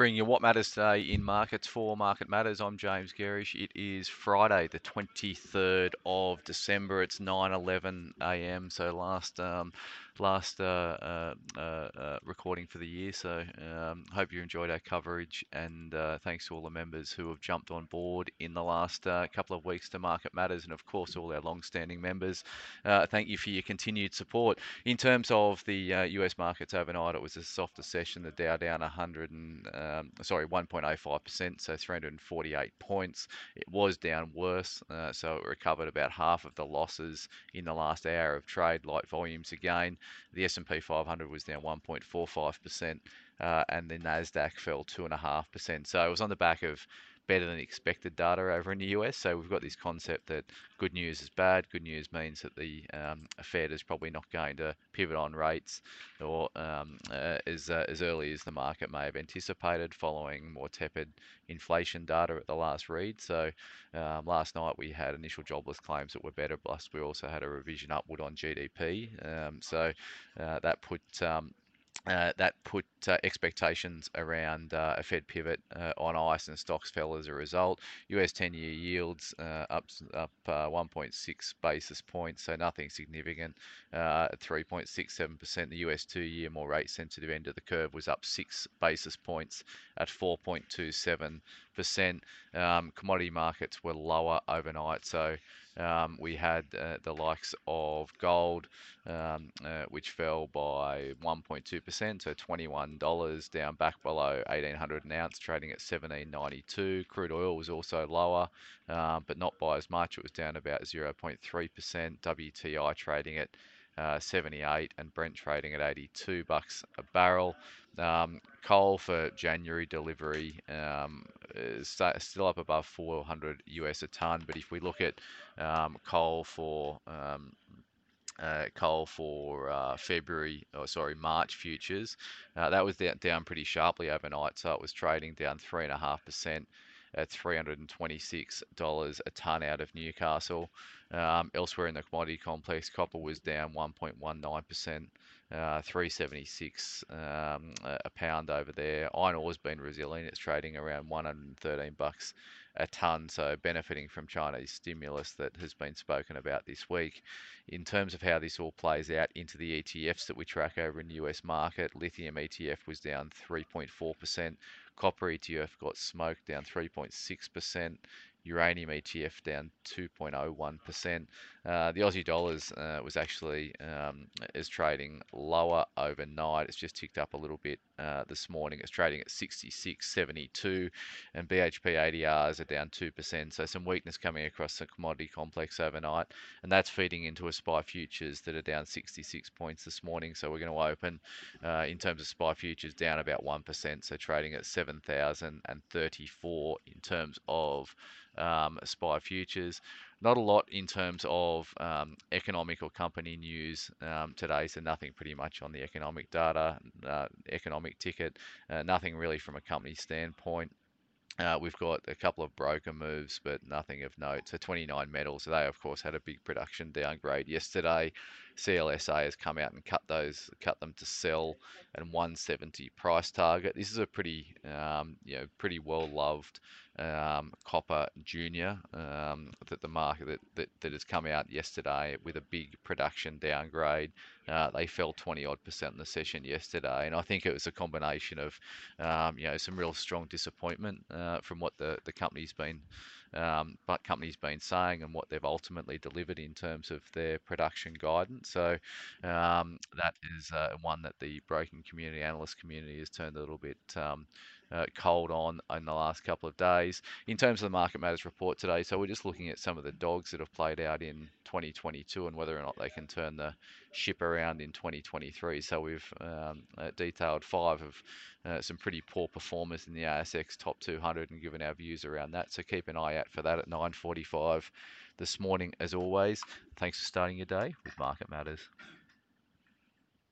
Bringing you what matters today in markets for Market Matters. I'm James Gerrish. It is Friday, the 23rd of December. It's 9:11 a.m. So last um, last uh, uh, uh, recording for the year. So um, hope you enjoyed our coverage, and uh, thanks to all the members who have jumped on board in the last uh, couple of weeks to Market Matters, and of course all our long-standing members. Uh, thank you for your continued support. In terms of the U.S. markets overnight, it was a softer session. The Dow down 100 and um, sorry 1.05%, so 348 points. It was down worse, so it recovered about half of the losses in the last hour of trade. Light volumes again. The S&P 500 was down 1.45%, uh, and the Nasdaq fell 2.5%. So it was on the back of better than expected data over in the US. So we've got this concept that good news is bad. Good news means that the um, Fed is probably not going to pivot on rates or um, uh, as, uh, as early as the market may have anticipated following more tepid inflation data at the last read. So um, last night we had initial jobless claims that were better, plus we also had a revision upward on GDP. Um, so uh, that put um, uh, that put uh, expectations around uh, a Fed pivot uh, on ice and stocks fell as a result. US 10 year yields uh, up, up uh, 1.6 basis points, so nothing significant. 3.67%. The US two year more rate sensitive end of the curve was up 6 basis points at 4.27%. Um, commodity markets were lower overnight, so um, we had uh, the likes of gold, um, uh, which fell by 1.2%, so $21 down back below 1800 an ounce, trading at 17.92. Crude oil was also lower, um, but not by as much. It was down about 0.3%. WTI trading at uh, 78 and Brent trading at 82 bucks a barrel. Um, coal for January delivery um, is still up above 400 US a ton, but if we look at um, coal for um, uh, coal for uh, February, or sorry, March futures, uh, that was down pretty sharply overnight. So it was trading down three and a half percent at $326 a ton out of Newcastle. Um, elsewhere in the commodity complex, copper was down 1.19%, uh, 376 um, a pound over there. Iron ore's been resilient; it's trading around 113 bucks a ton, so benefiting from Chinese stimulus that has been spoken about this week. In terms of how this all plays out into the ETFs that we track over in the US market, lithium ETF was down 3.4%. Copper ETF got smoked down 3.6% uranium ETF down 2.01%. Uh, the Aussie dollars uh, was actually um, is trading lower overnight. It's just ticked up a little bit uh, this morning. It's trading at 66.72, and BHP ADRs are down 2%. So some weakness coming across the commodity complex overnight, and that's feeding into a SPI futures that are down 66 points this morning. So we're going to open uh, in terms of SPI futures down about 1%. So trading at 7,034 in terms of um, SPI futures. Not a lot in terms of um, economic or company news um, today, so nothing pretty much on the economic data, uh, economic ticket, uh, nothing really from a company standpoint. Uh, we've got a couple of broker moves, but nothing of note. So 29Metals, they of course had a big production downgrade yesterday. CLSA has come out and cut those, cut them to sell and 170 price target. This is a pretty, um, you know, pretty well loved um, copper junior um, that the market that, that, that, has come out yesterday with a big production downgrade. Uh, they fell 20 odd percent in the session yesterday, and I think it was a combination of um, you know some real strong disappointment uh, from what the the company's been um, but company's been saying and what they've ultimately delivered in terms of their production guidance. So um, that is uh, one that the broking community, analyst community, has turned a little bit um, uh, cold on in the last couple of days. In terms of the Market Matters report today, so we're just looking at some of the dogs that have played out in 2022 and whether or not they can turn the ship around in 2023. So we've um, uh, detailed five of uh, some pretty poor performers in the ASX top 200 and given our views around that. So keep an eye out for that at 9:45 this morning, as always. Thanks for starting your day with Market Matters.